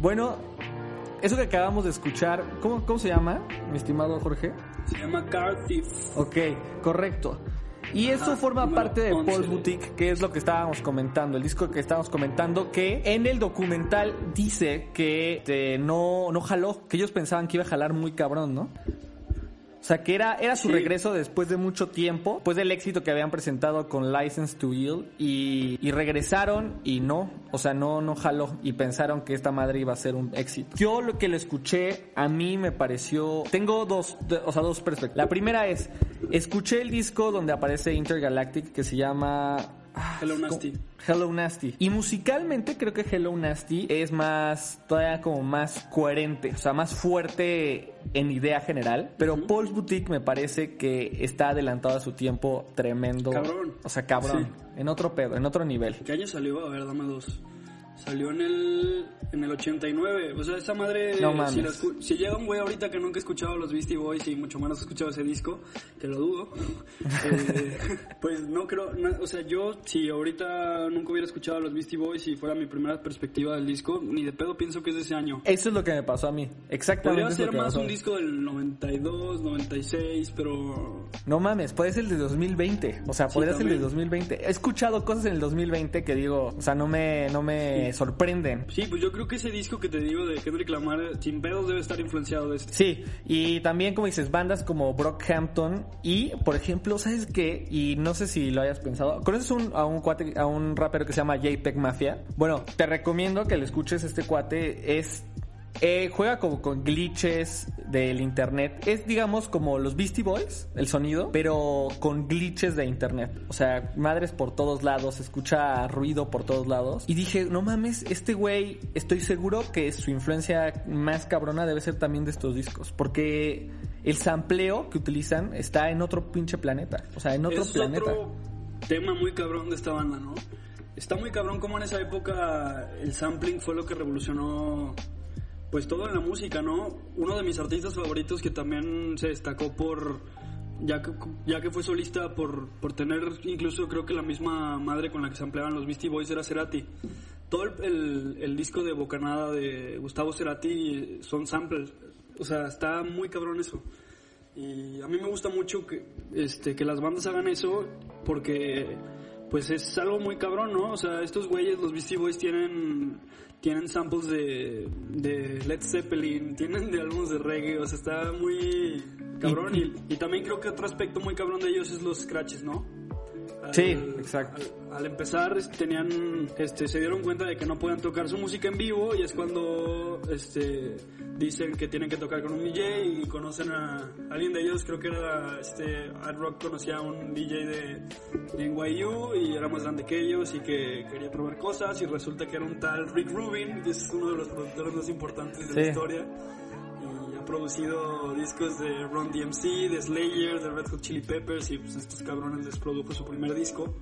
Bueno, eso que acabamos de escuchar, ¿cómo, ¿cómo se llama, mi estimado Jorge? Se llama Car Thief. Ok, correcto. Y eso forma parte de 11. Paul's Boutique, que es lo que estábamos comentando, el disco que estábamos comentando, que en el documental dice que este, no, no jaló, que ellos pensaban que iba a jalar muy cabrón, ¿no? O sea, que era, era su Sí. regreso después de mucho tiempo, después del éxito que habían presentado con License to Ill, y, y regresaron y no, o sea, no, no jaló, y pensaron que esta madre iba a ser un éxito. Yo lo que lo escuché, a mí me pareció, tengo dos, o sea, dos perspectivas. La primera es, escuché el disco donde aparece Intergalactic, que se llama... Hello. Nasty. Hello Nasty. Y musicalmente creo que Hello Nasty es más, todavía como más coherente, o sea, más fuerte en idea general. Pero Paul's Boutique me parece que está adelantado a su tiempo tremendo. Cabrón. O sea, cabrón. En otro pedo, en otro nivel. ¿Qué año salió? A ver, dame dos. Salió en el, en el 89. O sea, esa madre. No mames. Si, la escu- si llega un güey ahorita que nunca ha escuchado los Beastie Boys y mucho menos ha escuchado ese disco, que lo dudo. eh, pues no creo. no, o sea, yo, si ahorita nunca hubiera escuchado a los Beastie Boys y fuera mi primera perspectiva del disco, ni de pedo pienso que es de ese año. Eso es lo que me pasó a mí. Exactamente. Podría ser más un disco del 92, 96, pero. No mames, puede ser el de 2020. O sea, Sí, podría ser el de también. 2020. He escuchado cosas en el 2020 que digo, o sea, no me, no me sorprenden. Sí, pues yo creo que ese disco que te digo de Kendrick Lamar, sin pedos, debe estar influenciado de este. Sí, y también como dices, bandas como Brockhampton y, por ejemplo, ¿sabes qué? Y no sé si lo hayas pensado. ¿Conoces un- a un cuate, a un rapero que se llama JPEG Mafia? Bueno, te recomiendo que le escuches este cuate. Es eh, juega como con glitches del internet. Es, digamos, como los Beastie Boys, el sonido, pero con glitches de internet. O sea, madres por todos lados, escucha ruido por todos lados. Y dije, no mames, este güey, estoy seguro que su influencia más cabrona debe ser también de estos discos. Porque el sampleo que utilizan está en otro pinche planeta. O sea, en otro es planeta. otro tema muy cabrón de esta banda, ¿no? Está muy cabrón como en esa época el sampling fue lo que revolucionó pues todo en la música, ¿no? Uno de mis artistas favoritos que también se destacó por ya que, ya que fue solista por, por tener incluso creo que la misma madre con la que se empleaban los Beastie Boys era Cerati. Todo el, el- disco de Bocanada de Gustavo Cerati son samples. O sea, está muy cabrón eso. Y a mí me gusta mucho que, este, que las bandas hagan eso porque pues es algo muy cabrón, ¿no? O sea, estos güeyes, los Beastie Boys tienen tienen samples de, de Led Zeppelin, tienen de álbumes de reggae, o sea, está muy cabrón. Y, y también creo que otro aspecto muy cabrón de ellos es los scratches, ¿no? Al- Sí, exacto. Al, al empezar es- tenían, este, se dieron cuenta de que no podían tocar su música en vivo y es cuando, este, dicen que tienen que tocar con un DJ y conocen a alguien de ellos, creo que era, este, Ad Rock conocía a un DJ de, de NYU y era más grande que ellos y que quería probar cosas y resulta que era un tal Rick Rubin, que es uno de los productores más importantes de la historia producido discos de Ron DMC, de Slayer, de Red Hot Chili Peppers y pues estos cabrones les produjo su primer disco.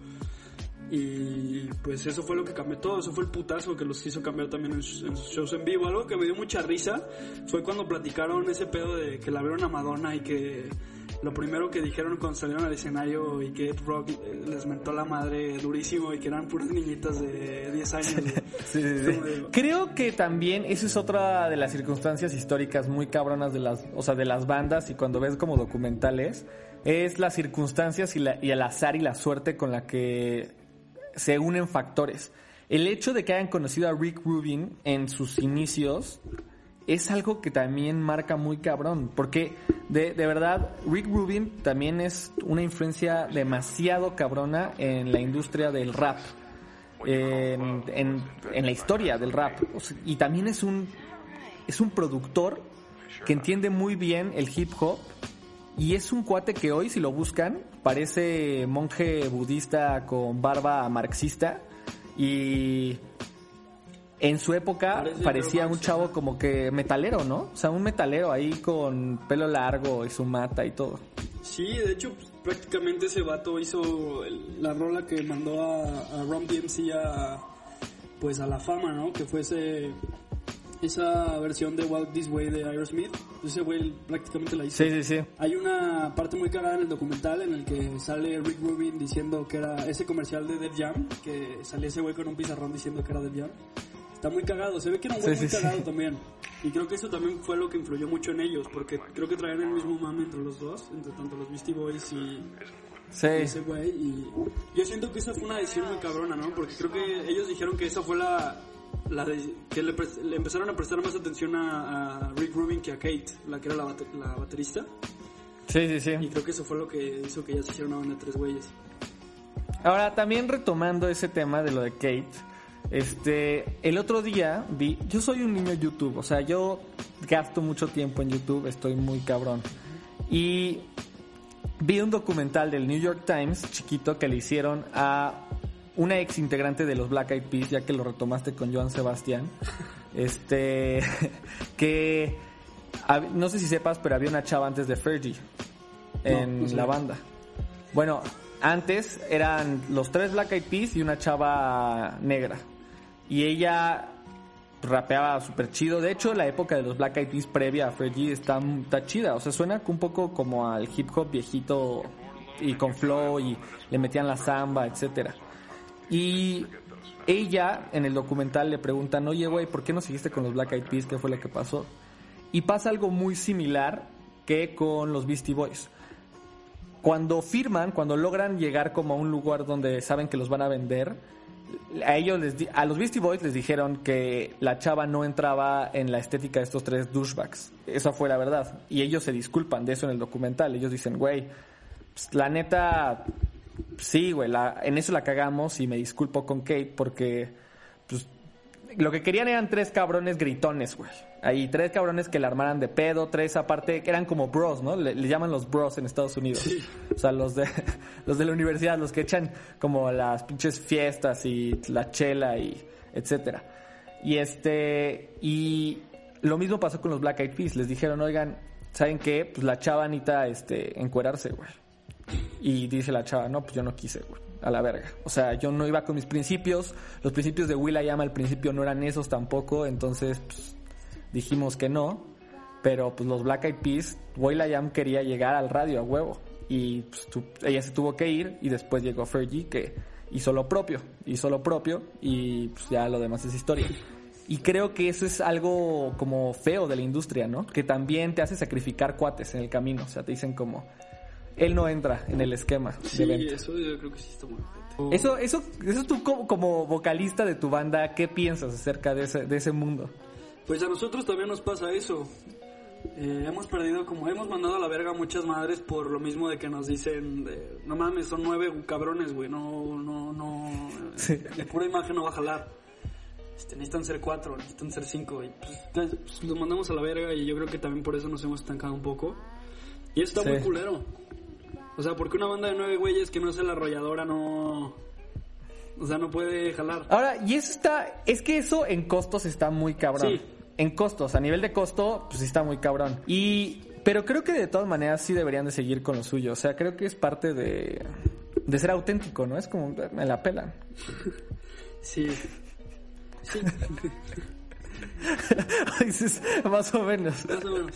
Y pues eso fue lo que cambió todo, eso fue el putazo que los hizo cambiar también en sus, en sus shows en vivo. Algo que me dio mucha risa fue cuando platicaron ese pedo de que la vieron a Madonna y que lo primero que dijeron cuando salieron al escenario y que Ed Rock les mentó la madre durísimo y que eran puras niñitas de 10 años. Sí, Creo que también esa es otra de las circunstancias históricas muy cabronas de las, o sea, de las bandas y cuando ves como documentales es las circunstancias y, la- y el azar y la suerte con la que se unen factores. El hecho de que hayan conocido a Rick Rubin en sus inicios es algo que también marca muy cabrón, porque de, de verdad Rick Rubin también es una influencia demasiado cabrona en la industria del rap en, en- en la historia del rap. O sea, y también es un, es un productor que entiende muy bien el hip hop. Y es un cuate que hoy, si lo buscan, parece monje budista con barba marxista. Y en su época Parece parecía un chavo como que metalero, ¿no? O sea, un metalero ahí con pelo largo y su mata y todo. Sí, de hecho, pues, prácticamente ese vato hizo el- la rola que mandó a, a Ron DMC a, pues a la fama, ¿no? Que fue ese, esa versión de Walk This Way de Aerosmith. Ese güey prácticamente la hizo. Sí, sí, sí. Hay una parte muy cagada en el documental en el que sale Rick Rubin diciendo que era ese comercial de Def Jam, que salía ese güey con un pizarrón diciendo que era Def Jam. Está muy cagado, se ve que era un güey Sí, muy sí, sí. cagado también. Y creo que eso también fue lo que influyó mucho en ellos, porque creo que traían el mismo mame entre los dos, entre tanto los Beastie Boys y Sí. ese güey. Y yo siento que esa fue una decisión muy cabrona, ¿no? Porque creo que ellos dijeron que esa fue la. La de- que le, le empezaron a prestar más atención a, a Rick Rubin que a Kate, la que era la, bate- la baterista. Sí, sí, sí. Y creo que eso fue lo que hizo que ya se hiciera una banda de tres güeyes. Ahora, también retomando ese tema de lo de Kate, este, el otro día vi, yo soy un niño YouTube, o sea, yo gasto mucho tiempo en YouTube, estoy muy cabrón. Y vi un documental del New York Times, chiquito, que le hicieron a una ex integrante de los Black Eyed Peas, ya que lo retomaste con Joan Sebastián. Este, que, no sé si sepas, pero había una chava antes de Fergie en no sé. la banda. Bueno, antes eran los tres Black Eyed Peas y una chava negra. Y ella rapeaba súper chido. De hecho, la época de los Black Eyed Peas previa a Fergie está, está chida. O sea, suena un poco como al hip hop viejito y con flow y le metían la samba, etcétera. Y ella en el documental le preguntan, oye, güey, ¿por qué no seguiste con los Black Eyed Peas? ¿Qué fue lo que pasó? Y pasa algo muy similar que con los Beastie Boys cuando firman, cuando logran llegar como a un lugar donde saben que los van a vender, a ellos les di- a los Beastie Boys les dijeron que la chava no entraba en la estética de estos tres douchebags. Esa fue la verdad. Y ellos se disculpan de eso en el documental. Ellos dicen, güey, pues, la neta, sí, güey, la- en eso la cagamos y me disculpo con Kate porque pues, lo que querían eran tres cabrones gritones, güey. Ahí, tres cabrones que la armaran de pedo, tres aparte, que eran como bros, ¿no? Le, le llaman los bros en Estados Unidos. O sea, los de, los de la universidad, los que echan como las pinches fiestas y la chela y etcétera. Y este, y lo mismo pasó con los Black Eyed Peas. Les dijeron, oigan, ¿saben qué? Pues la chava necesita, este, encuerarse, güey. Y dice la chava, no, pues yo no quise, güey, a la verga. O sea, yo no iba con mis principios. Los principios de Will.i.am al principio no eran esos tampoco. Entonces, pues, dijimos que no. Pero, pues, los Black Eyed Peas, Will.i.am quería llegar al radio a huevo. Y, pues, tu- ella se tuvo que ir. Y después llegó Fergie, que hizo lo propio. Hizo lo propio. Y, pues, ya lo demás es historia. Y creo que eso es algo como feo de la industria, ¿no? Que también te hace sacrificar cuates en el camino. O sea, te dicen como, él no entra en el esquema Sí, de eso yo creo que sí está muy ojete. Eso, eso, eso tú como, como vocalista de tu banda, ¿qué piensas acerca de ese, de ese mundo? Pues a nosotros también nos pasa eso. Eh, hemos perdido, como hemos mandado a la verga a muchas madres por lo mismo de que nos dicen, de, no mames, son nueve cabrones, güey, no, no, no, Sí. de pura imagen no va a jalar. Este, necesitan ser cuatro, necesitan ser cinco, y pues, pues, pues, los mandamos a la verga y yo creo que también por eso nos hemos estancado un poco. Y eso está Sí. muy culero. O sea, porque una banda de nueve güeyes que no es la arrolladora no... O sea, no puede jalar. Ahora, y eso está, es que eso en costos está muy cabrón. Sí. En costos, a nivel de costo, pues sí está muy cabrón. Y, pero creo que de todas maneras sí deberían de seguir con lo suyo. O sea, creo que es parte de, de ser auténtico, ¿no? Es como, me la pelan. Sí. Sí, Dices, más o menos. más o menos.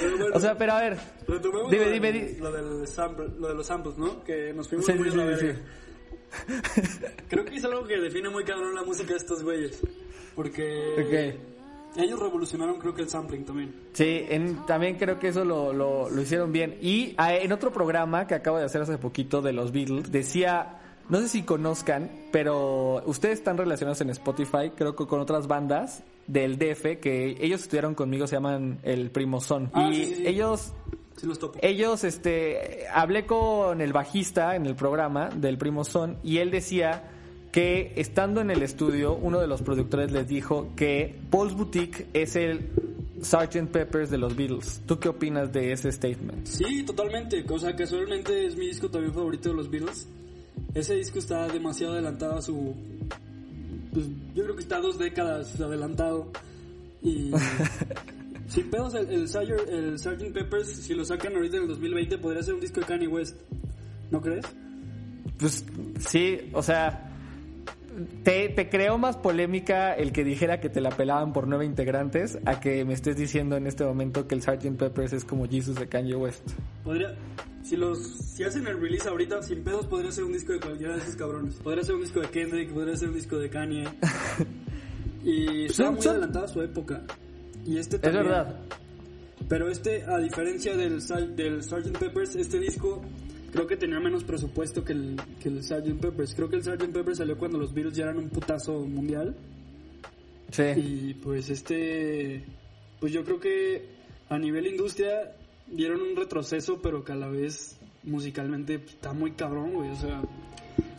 Bueno, O sea, pero a ver, retomemos dime, lo, dime, del- lo del sample- lo de los samples, ¿no? Que nos fuimos Sí, muy sí, a la sí. Creo que es algo que define muy cabrón la música de estos güeyes. Porque ellos revolucionaron creo que el sampling también. Sí, en- también creo que eso lo, lo, lo hicieron bien. Y ah, en otro programa que acabo de hacer hace poquito de los Beatles, decía, no sé si conozcan, pero ustedes están relacionados en Spotify, creo que con otras bandas del DF, que ellos estudiaron conmigo, se llaman el Primo Son. Ah, y sí, ellos Sí los topo. ellos, este, hablé con el bajista en el programa del Primo Son y él decía que estando en el estudio, uno de los productores les dijo que Paul's Boutique es el Sgt. Peppers de los Beatles. ¿Tú qué opinas de ese statement? Sí, totalmente. O sea, casualmente es mi disco también favorito de los Beatles. Ese disco está demasiado adelantado a su pues yo creo que está dos décadas adelantado. Y sin pedos, el, el, Sgt. el Sgt. Peppers, si lo sacan ahorita en el 2020, podría ser un disco de Kanye West. ¿No crees? Pues sí, o sea, te, te creó más polémica el que dijera que te la pelaban por nueve integrantes a que me estés diciendo en este momento que el Sgt. Peppers es como Jesus de Kanye West. Podría, si los, si hacen el release ahorita, sin pedos, podría ser un disco de cualquiera de esos cabrones. Podría ser un disco de Kendrick, podría ser un disco de Kanye. y estaba muy adelantada a su época. Y este también. Es verdad. Pero este, a diferencia del, del Sgt. Peppers, este disco creo que tenía menos presupuesto que el, que el Sgt. Peppers. Creo que el Sgt. Peppers salió cuando los Beatles ya eran un putazo mundial. Sí. Y pues este, pues yo creo que a nivel industria dieron un retroceso, pero que a la vez musicalmente pues, está muy cabrón, güey. O sea,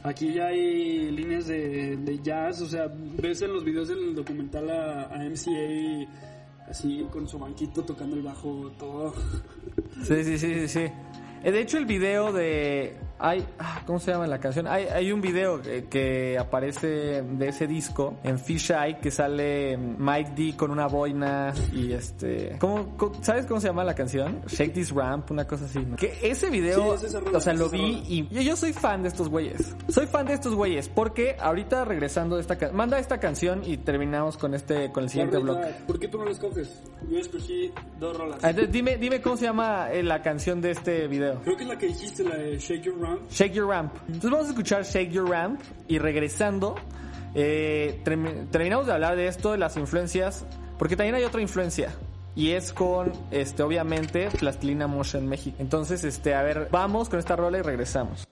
aquí ya hay líneas de, de jazz, o sea, ves en los videos del documental a, a MCA así con su banquito tocando el bajo, todo. Sí, sí, sí, sí, sí. De hecho, el video de. Hay, ¿Cómo se llama la canción? Hay, hay un video que, que aparece de ese disco en Fish Eye que sale Mike D con una boina y este. ¿cómo, cómo- sabes cómo se llama la canción? Shake This Ramp, una cosa así. ¿no? Que ese video, Sí, es esa rola, o sea, lo vi y yo, yo soy fan de estos güeyes. Soy fan de estos güeyes porque ahorita regresando de esta canción, manda esta canción y terminamos con este, con el siguiente bloque. ¿Por qué tú no lo escoges? Yo escogí dos rolas. Ah, entonces, dime, dime cómo se llama eh, la canción de este video. Creo que es la que dijiste, la de Shake Your Round. Shake Your Ramp. Entonces vamos a escuchar Shake Your Ramp y regresando, eh, termi- terminamos de hablar de esto, de las influencias, porque también hay otra influencia. Y es con, este, obviamente, Plastilina Motion México. Entonces, este, a ver, vamos con esta rola y regresamos.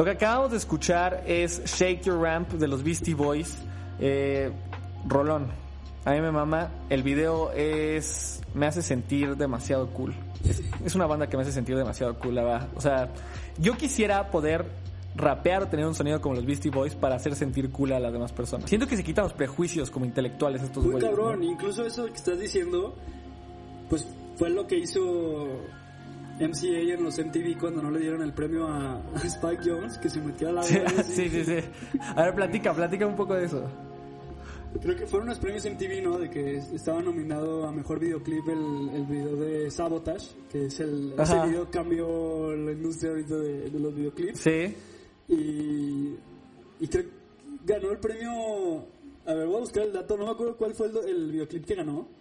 Lo que acabamos de escuchar es Shake Your Ramp de los Beastie Boys. Eh, Rolón. A mí me mama. El video es. Me hace sentir demasiado cool. Es, es una banda que me hace sentir demasiado cool, la verdad. O sea, yo quisiera poder rapear o tener un sonido como los Beastie Boys para hacer sentir cool a las demás personas. Siento que se quitan los prejuicios como intelectuales estos Muy güeyes. cabrón, ¿no? incluso eso que estás diciendo, pues fue lo que hizo MCA en los MTV cuando no le dieron el premio a, a Spike Jones, que se metió a la Sí, sí, sí, sí. A ver, platica, platica un poco de eso. Creo que fueron los premios MTV, ¿no? De que estaba nominado a mejor videoclip el, el video de Sabotage, que es el. Ese video cambió la industria ahorita de, de los videoclips. Sí. Y. Y creo que ganó el premio. A ver, voy a buscar el dato, no me acuerdo cuál fue el, el videoclip que ganó.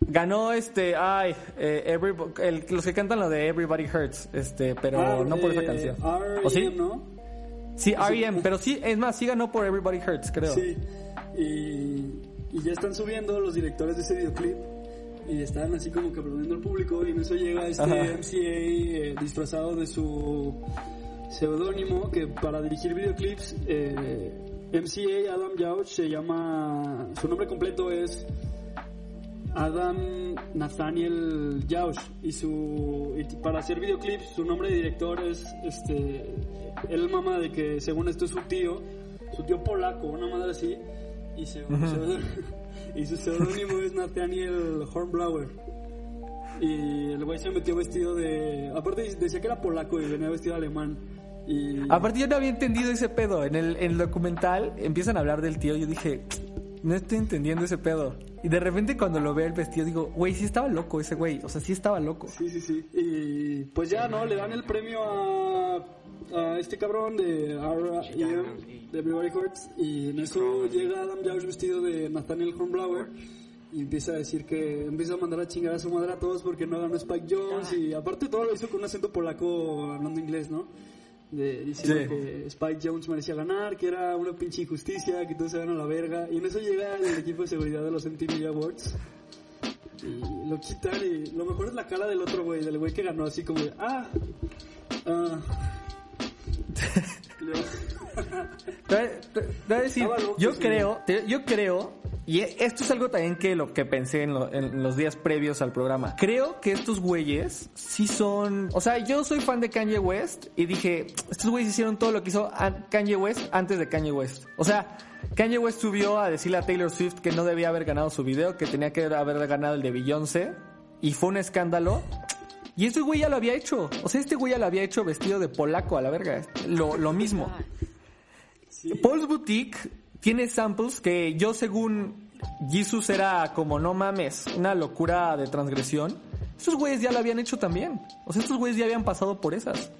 Ganó este, ay, eh, every- el- los que cantan lo de Everybody Hurts, este, pero Ah, no por esa eh, canción. R.E.M., ¿O sí? ¿no? Sí, R.E.M., pero sí, es más, sí ganó por Everybody Hurts, creo. Sí. Y, y ya están subiendo los directores de ese videoclip. Y están así como que aplaudiendo al público. Y en eso llega este Ajá. MCA eh, disfrazado de su seudónimo. Que para dirigir videoclips, eh, MCA Adam Jauch se llama. Su nombre completo es Adam Nathaniel Jauch. Y su. y para hacer videoclips, su nombre de director es. este Él mama de que según esto es su tío. Su tío polaco, una madre así. Y, se- y su seudónimo es Nathaniel Hornblower. Y el güey se metió vestido de. Aparte decía que era polaco y venía vestido de alemán. Y. Aparte yo no había entendido ese pedo. En el, en el documental empiezan a hablar del tío. Yo dije, no estoy entendiendo ese pedo. Y de repente cuando lo veo el vestido digo, güey, sí estaba loco ese güey. O sea, sí estaba loco. Sí, sí, sí. Y pues ya, ¿no? Le dan el premio a, a este cabrón de R.E.M., de Everybody Hurts. Y en eso llega Adam Jauch vestido de Nathaniel Hornblower. Y empieza a decir que empieza a mandar a chingar a su madre a todos porque no ganó Spike Jones. Y aparte todo lo hizo con un acento polaco hablando inglés, ¿no? De, diciendo Sí. que Spike Jones merecía ganar, que era una pinche injusticia, que todos se van a la verga. Y en eso llega el equipo de seguridad de los MTV Awards. Y lo quitan y lo mejor es la cara del otro güey, del güey que ganó así como de, ah, ah. decir, yo creo, yo creo, y esto es algo también que lo que pensé en, lo- en los días previos al programa. Creo que estos güeyes sí son, o sea, yo soy fan de Kanye West y dije, estos güeyes hicieron todo lo que hizo an- Kanye West antes de Kanye West. O sea, Kanye West subió a decirle a Taylor Swift que no debía haber ganado su video, que tenía que haber ganado el de Beyoncé y fue un escándalo. Y ese güey ya lo había hecho. O sea, este güey ya lo había hecho vestido de polaco a la verga. Lo, lo mismo. Paul's Boutique tiene samples que yo según Jesus era como no mames, una locura de transgresión. Estos güeyes ya lo habían hecho también. O sea, estos güeyes ya habían pasado por esas.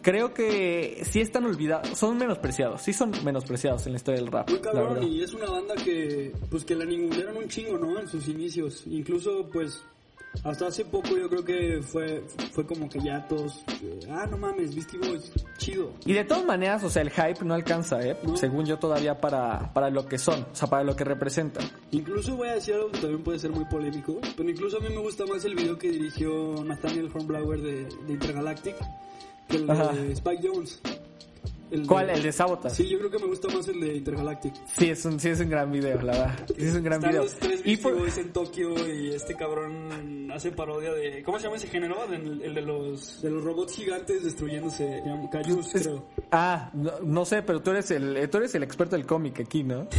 Creo que sí están olvidados, son menospreciados, sí son menospreciados en la historia del rap. Muy cabrón, y es una banda que, pues que la ningunearon un chingo, ¿no? En sus inicios. Incluso, pues, hasta hace poco yo creo que fue, fue como que ya todos, eh, ah, no mames, Beastie Boys, chido. Y de todas maneras, o sea, el hype no alcanza, ¿eh? No. Según yo todavía para, para lo que son, o sea, para lo que representan. Incluso voy a decir algo que también puede ser muy polémico, pero incluso a mí me gusta más el video que dirigió Nathaniel Hornblower de, de Intergalactic que el de Spike Jones. El ¿Cuál? El de Sabotage. Sí, yo creo que me gusta más el de Intergalactic. Sí, es un, sí es un gran video, la verdad. Sí es un gran Están video. los tres Y por- en Tokio y este cabrón hace parodia de... ¿Cómo se llama ese género? El, el de los de los robots gigantes destruyéndose. Se llama Cayus, creo. ah, no, no sé, pero tú eres el, tú eres el experto del cómic aquí, ¿no?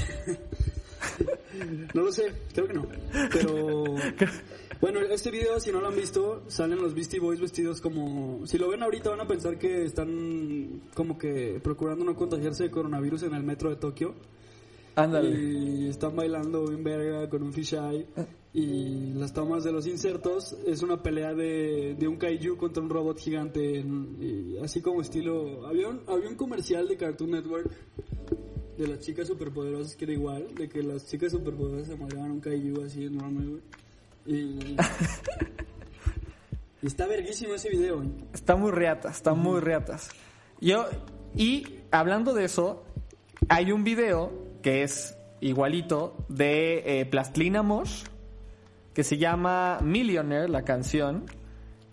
No lo sé, creo que no. Pero... Bueno, este video, si no lo han visto, salen los Beastie Boys vestidos como... Si lo ven ahorita van a pensar que están como que procurando no contagiarse de coronavirus en el metro de Tokio. Ándale. Y están bailando en verga con un fisheye. Y las tomas de los insertos es una pelea de, de un kaiju contra un robot gigante. en- y así como estilo. Había un, había un comercial de Cartoon Network de las chicas superpoderosas que era igual. De que las chicas superpoderosas se moldeaban un kaiju así enorme, güey. Y. está verguísimo ese video, güey. Está muy reatas, está muy reatas. Yo, y hablando de eso, hay un video que es igualito de eh, Plastilina Mosh, que se llama Millionaire, la canción.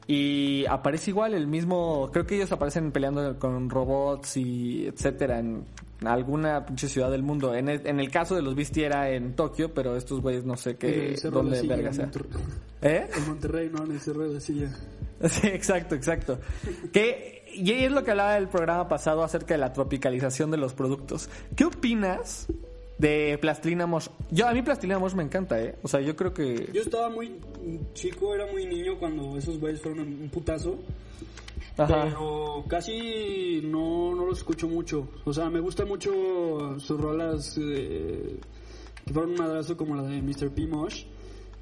Y aparece igual el mismo, creo que ellos aparecen peleando con robots y etcétera en alguna pinche ciudad del mundo. En el, en el caso de los Beastie era en Tokio, pero estos güeyes no sé qué, El dónde Silla, verga en sea. Monterrey. ¿Eh? En Monterrey, no, en el Cerro de la Silla. Sí, exacto, exacto. Que, y es lo que hablaba del programa pasado acerca de la tropicalización de los productos. ¿Qué opinas de Plastilina Mosh? Yo, a mí Plastilina Mosh me encanta, ¿eh? O sea, yo creo que... Yo estaba muy chico, era muy niño cuando esos güeyes fueron un putazo. Ajá. Pero casi no, no los escucho mucho. O sea, me gustan mucho sus rolas eh, que fueron un madrazo como la de Mr. P. Mosh.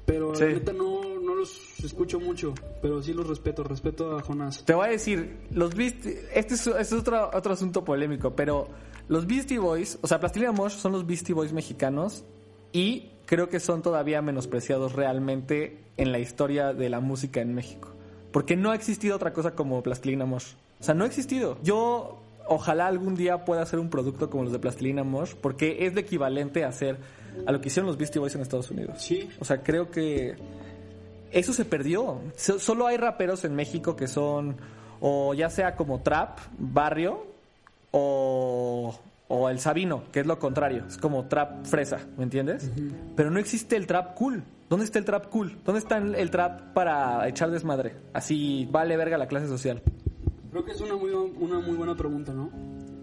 Pero Sí. la neta no, no los escucho mucho. Pero sí los respeto, respeto a Jonás. Te voy a decir, los Beastie... Este es, este es otro, otro asunto polémico, pero los Beastie Boys, o sea, Plastilina Mosh son los Beastie Boys mexicanos y creo que son todavía menospreciados realmente en la historia de la música en México. Porque no ha existido otra cosa como Plastilina Mosh. O sea, no ha existido. Yo ojalá algún día pueda hacer un producto como los de Plastilina Mosh, porque es lo equivalente a hacer a lo que hicieron los Beastie Boys en Estados Unidos. Sí. O sea, creo que eso se perdió. So- solo hay raperos en México que son o ya sea como trap, barrio, o, o el Sabino, que es lo contrario. Es como trap fresa, ¿me entiendes? Pero no existe el trap cool. ¿Dónde está el trap cool? ¿Dónde está el trap para echar desmadre? Así vale verga la clase social. Creo que es una muy, una muy buena pregunta, ¿no?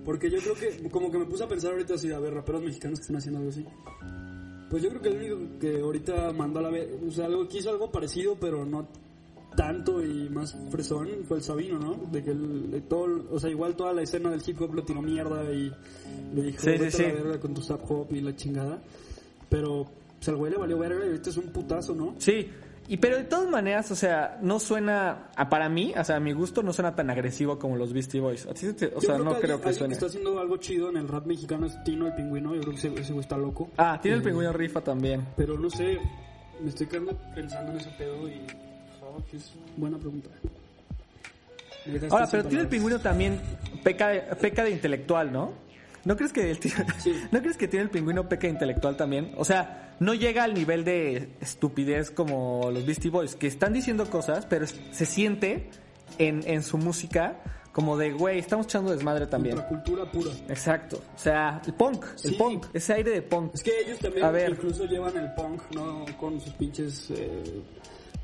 Porque yo creo que, como que me puse a pensar ahorita así, a ver, raperos mexicanos que están haciendo algo así. Pues yo creo que el único que ahorita mandó a la vez, o sea, algo, que hizo algo parecido, pero no tanto y más fresón, fue el Sabino, ¿no? De que el, de todo, o sea, igual toda la escena del hip hop lo tiró mierda y le dijo, Sí, sí, a la sí. verga con tu trap hop y la chingada. Pero, pues al güey le valió verga y ahorita es un putazo, ¿no? Sí, y pero de todas maneras, o sea, no suena, a- para mí, o sea, a mi gusto, no suena tan agresivo como los Beastie Boys. O Yo sea, no creo que suene. está haciendo algo chido en el rap mexicano es Tino el Pingüino, yo creo que ese, güey está loco. Ah, tiene el Eh, pingüino rifa también. Pero no sé, me estoy quedando pensando en ese pedo y. fuck, es buena pregunta. Ahora, pero tiene el pingüino también peca de, peca de intelectual, ¿no? ¿No crees que el Sí. ¿No crees que tiene el pingüino peca de intelectual también? O sea, no llega al nivel de estupidez como los Beastie Boys, que están diciendo cosas, pero se siente en, en su música como de, güey, estamos echando desmadre también. Contracultura pura. Exacto. O sea, el punk, el Sí. punk, ese aire de punk. Es que ellos también A ver. incluso llevan el punk, ¿no? Con sus pinches eh,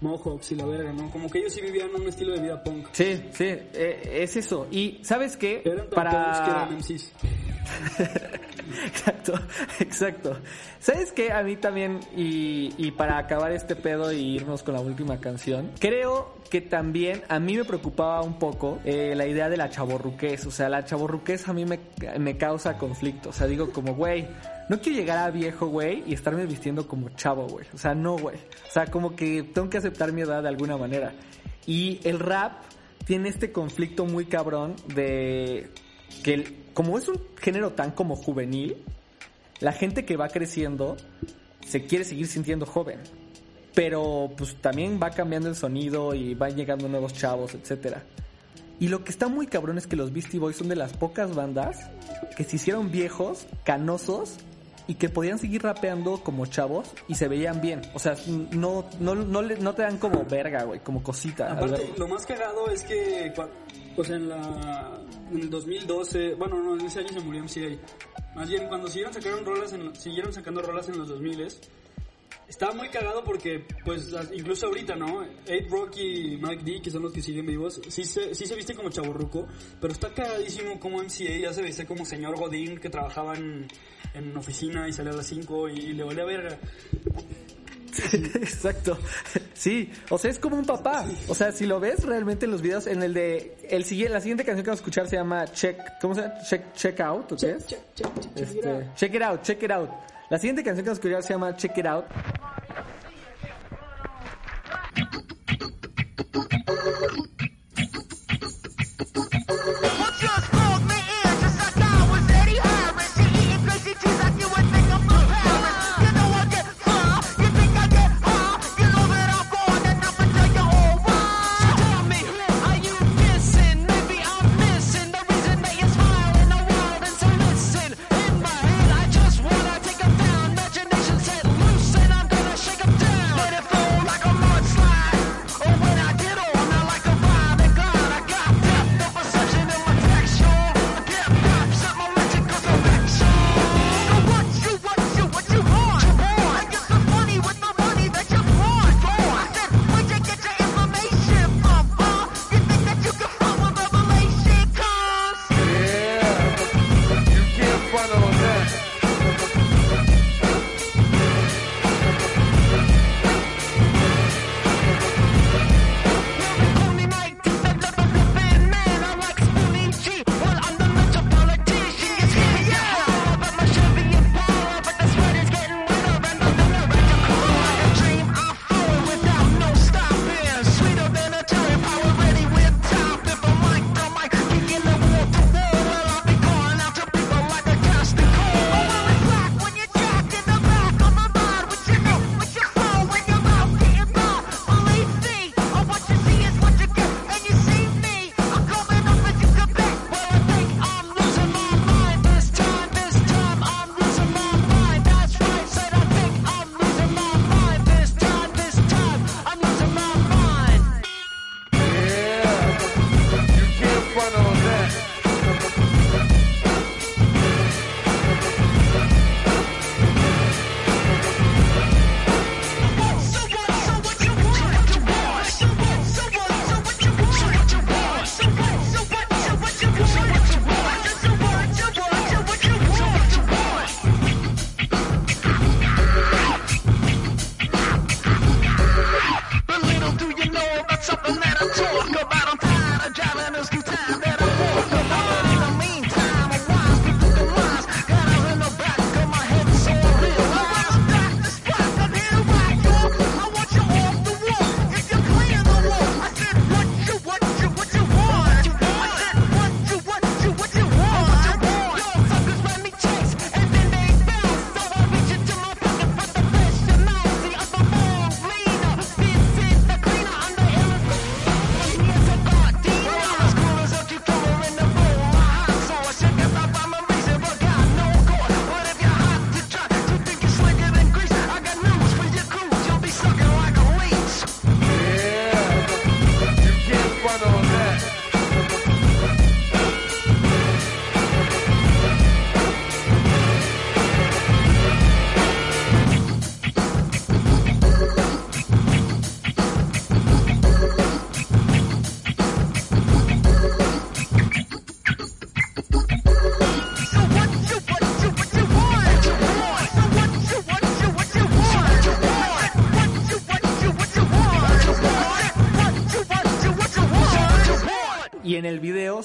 mohawks y la verga, ¿no? Como que ellos sí vivían un estilo de vida punk. Sí, sí, eh, es eso. Y, ¿sabes qué? Eran punks que eran Para... MCs. Exacto, exacto. ¿Sabes qué? A mí también, y, para acabar este pedo y irnos con la última canción, creo que también a mí me preocupaba un poco eh, la idea de la chaborruquez. O sea, la chaborruquez a mí me, me causa conflicto. O sea, digo como, güey, no quiero llegar a viejo, güey, y estarme vistiendo como chavo, güey. O sea, no, güey. O sea, como que tengo que aceptar mi edad de alguna manera. Y el rap tiene este conflicto muy cabrón de que el- como es un género tan como juvenil, la gente que va creciendo se quiere seguir sintiendo joven. Pero pues también va cambiando el sonido y van llegando nuevos chavos, etcétera. Y lo que está muy cabrón es que los Beastie Boys son de las pocas bandas que se hicieron viejos, canosos y que podían seguir rapeando como chavos y se veían bien. O sea, no, no, no, le- no te dan como verga, güey, como cosita. Aparte, lo más cagado es que, sea, en, la, en el 2012, bueno, no, en ese año se murió MCA. Más bien, cuando siguieron, sacaron rolas en, siguieron sacando rolas en los 2000 estaba muy cagado porque, pues, incluso ahorita, ¿no? Ape Rock y Mike D, que son los que siguen vivos, sí se, sí se viste como chaburruco, pero está cagadísimo como MCA ya se viste como señor Godín que trabajaba en, en oficina y salía a las 5 y, le valía verga. Exacto. Sí, o sea, es como un papá. O sea, si lo ves realmente en los videos, en el de el la siguiente canción que vamos a escuchar se llama Check, ¿cómo se llama? Check, check out, ¿o qué es? Check, check, check, check it Este, out. check it out, check it out. La siguiente canción que vamos a escuchar se llama Check it out.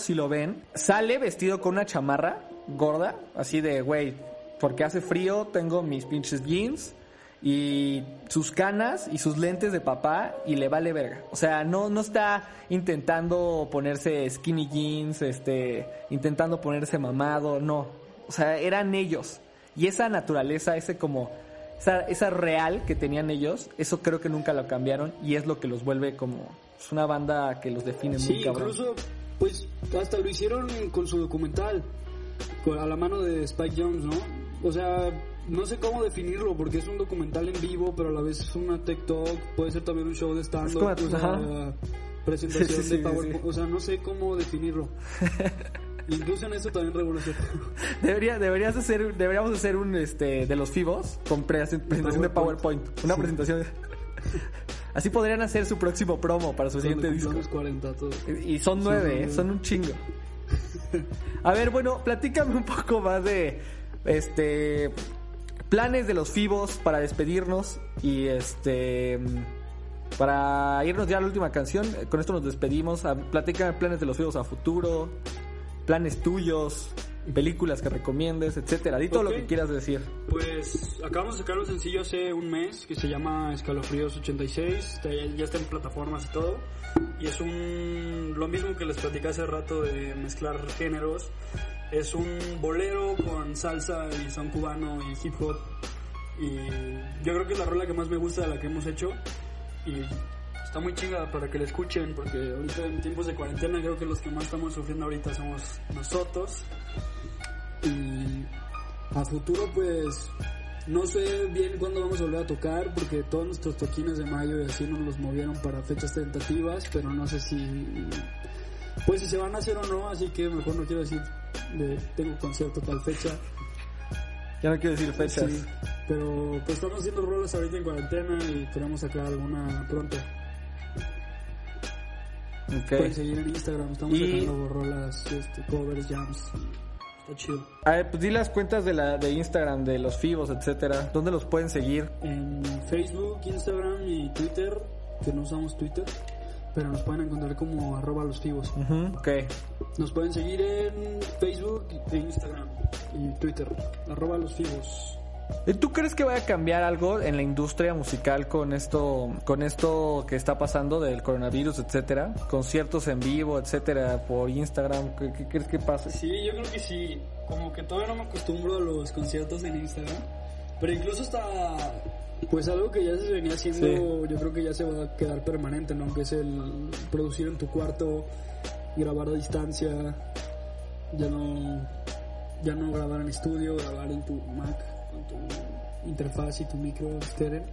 Si lo ven, sale vestido con una chamarra gorda, así de, güey, porque hace frío, tengo mis pinches jeans y sus canas y sus lentes de papá y le vale verga. O sea, no, no está intentando ponerse skinny jeans, este, intentando ponerse mamado, no. O sea, eran ellos. Y esa naturaleza, ese como, esa, esa real que tenían ellos, eso creo que nunca lo cambiaron y es lo que los vuelve como es una banda que los define muy Sí, cabrón. incluso, pues, hasta lo hicieron con su documental, a la mano de Spike Jones, ¿no? O sea, no sé cómo definirlo, porque es un documental en vivo, pero a la vez es una TikTok, puede ser también un show de stand-up, ajá. presentación Sí, sí, sí, de PowerPoint, sí. o sea, no sé cómo definirlo. Incluso en esto también revolucionó. Debería, deberías hacer, deberíamos hacer un este de los FIBOS con pre- presentación de PowerPoint. PowerPoint. Una presentación. Así podrían hacer su próximo promo para su siguiente disco. Cuando cumplamos 40 todo. Y son nueve, ¿eh? son un chingo. A ver, bueno, platícame un poco más de este planes de los FIBOS para despedirnos y este para irnos ya a la última canción. Con esto nos despedimos. Platícame planes de los FIBOS a futuro, planes tuyos, películas que recomiendes, etcétera. Di todo Ok. lo que quieras decir. Pues acabamos de sacar un sencillo hace un mes que se llama Escalofríos 86, está- ya, ya está en plataformas y todo. Y es un lo mismo que les platicé hace rato de mezclar géneros. Es un bolero con salsa y son cubano y hip hop. Y yo creo que es la rola que más me gusta de la que hemos hecho. Y está muy chingada para que la escuchen porque ahorita en tiempos de cuarentena creo que los que más estamos sufriendo ahorita somos nosotros. Y a futuro pues no sé bien cuándo vamos a volver a tocar porque todos nuestros toquines de mayo y así nos los movieron para fechas tentativas, pero no sé si pues si se van a hacer o no, así que mejor no quiero decir de tengo concierto tal fecha. Ya no quiero decir fechas. Sí, pero pues estamos haciendo rolas ahorita en cuarentena y queremos sacar alguna pronto. Ok. Pueden seguir en Instagram, estamos Y- sacando rolas, este, covers, jams. Está chido. A ver, pues di las cuentas de la de Instagram, de los FIBOS, etcétera. ¿Dónde los pueden seguir? en Facebook, Instagram y Twitter, que no usamos Twitter, pero nos pueden encontrar como arroba los fibos. Ok. Nos pueden seguir en Facebook, e Instagram y Twitter, arroba los fibos. ¿Y ¿Tú crees que vaya a cambiar algo en la industria musical con esto, con esto que está pasando del coronavirus, etcétera? Conciertos en vivo, etcétera, por Instagram. ¿Qué, qué crees que pase? Sí, yo creo que sí. Como que todavía no me acostumbro a los conciertos en Instagram. Pero incluso hasta, pues algo que ya se venía haciendo, Sí. yo creo que ya se va a quedar permanente, ¿no? Que es el producir en tu cuarto, grabar a distancia, ya no, ya no grabar en estudio, grabar en tu Mac, tu interfaz y tu micro estéreo.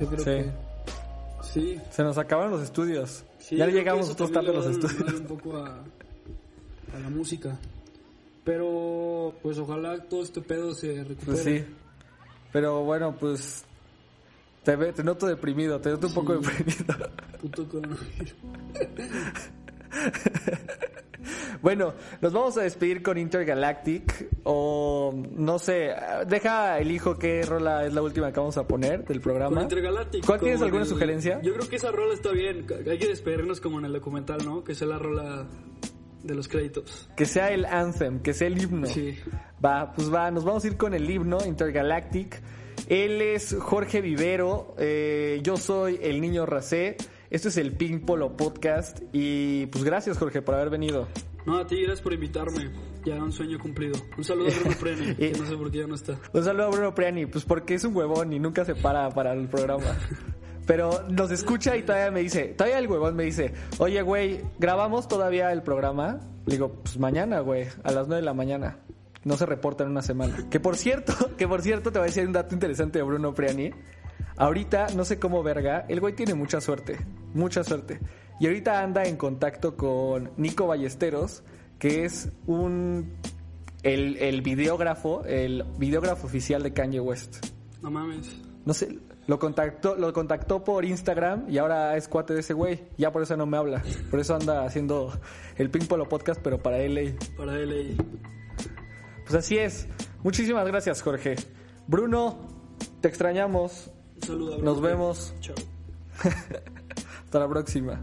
Yo creo Sí. que sí, Se nos acabaron los estudios. Sí, ya llegamos nosotros tarde a los estudios. un poco a, a la música. Pero, pues ojalá todo este pedo se recupere. Pues sí. Pero bueno, pues te, ve- te noto deprimido, te noto un poco deprimido. Puto coronavirus. Bueno, nos vamos a despedir con Intergalactic o no sé, deja elijo qué rola es la última que vamos a poner del programa. Con Intergalactic. ¿Cuál tienes alguna en el- sugerencia? Yo creo que esa rola está bien. Hay que despedirnos como en el documental, ¿no? Que sea la rola de los créditos. Que sea el anthem, que sea el himno. Sí. Va, pues va, nos vamos a ir con el himno Intergalactic. Él es Jorge Vivero, eh, yo soy el niño Racé. Esto es el Pink Polo Podcast y pues gracias Jorge por haber venido. No, a ti, gracias por invitarme. Ya un sueño cumplido. Un saludo a Bruno Preni, que no sé por qué ya no está. Un saludo a Bruno Priani, pues porque es un huevón y nunca se para para el programa. Pero nos escucha y todavía me dice, todavía el huevón me dice, oye güey, ¿grabamos todavía el programa? Le digo, pues mañana güey, a las 9 de la mañana. No se reporta en una semana. Que por cierto, que por cierto te voy a decir un dato interesante de Bruno Priani. Ahorita, no sé cómo verga, el güey tiene mucha suerte, mucha suerte. Y ahorita anda en contacto con Nico Ballesteros, que es un el, el videógrafo, el videógrafo oficial de Kanye West. No mames. No sé, lo contactó, lo contactó por Instagram y ahora es cuate de ese güey. Ya por eso no me habla. Por eso anda haciendo el Pink Polo Podcast, pero para LA. Para él ahí. Pues así es. Muchísimas gracias, Jorge. Bruno, te extrañamos. Un saludo a Bruno Nos vemos. Chao. Hasta la próxima.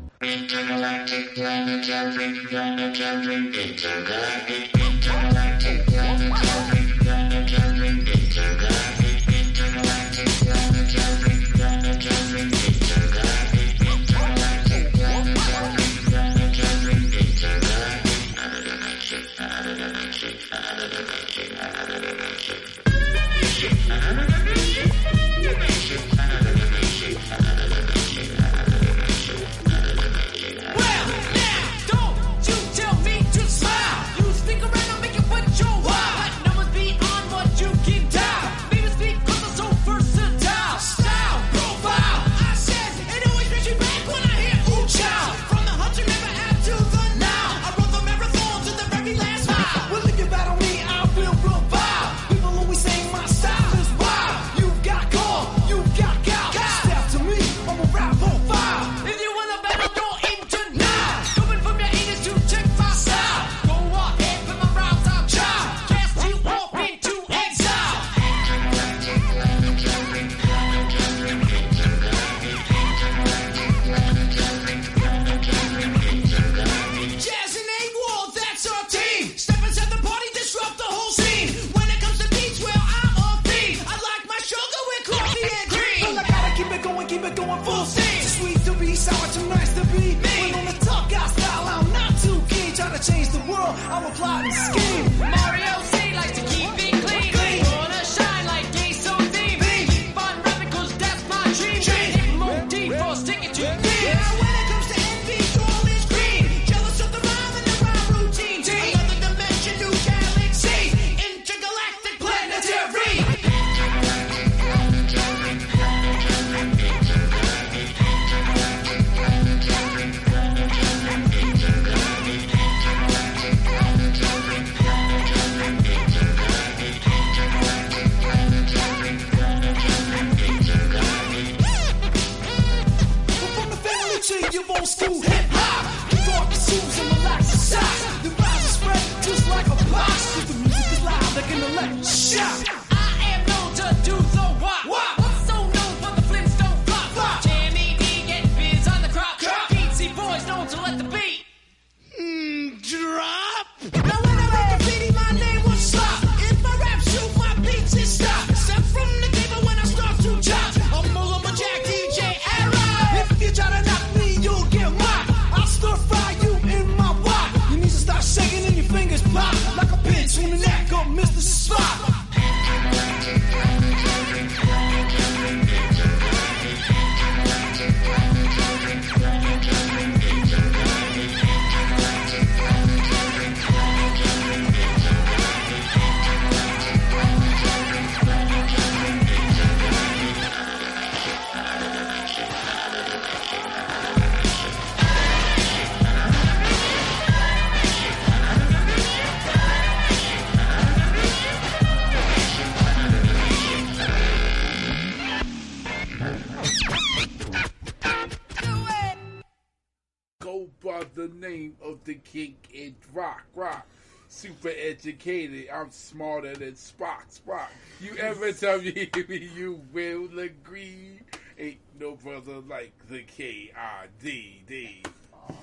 rock, rock. Super educated, I'm smarter than Spock, Spock. You ever tell me you will agree? Ain't no brother like the K I D D. Oh.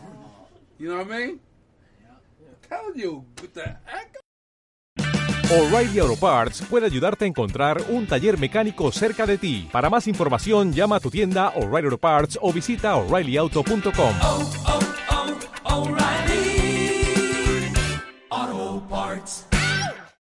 You know what I mean? Tell you what the heck. O'Reilly Auto Parts puede ayudarte a encontrar un taller mecánico cerca de ti. Para más información, llama a tu tienda O'Reilly Auto Parts o visita oreillyauto.com. Oh, oh, oh, parts.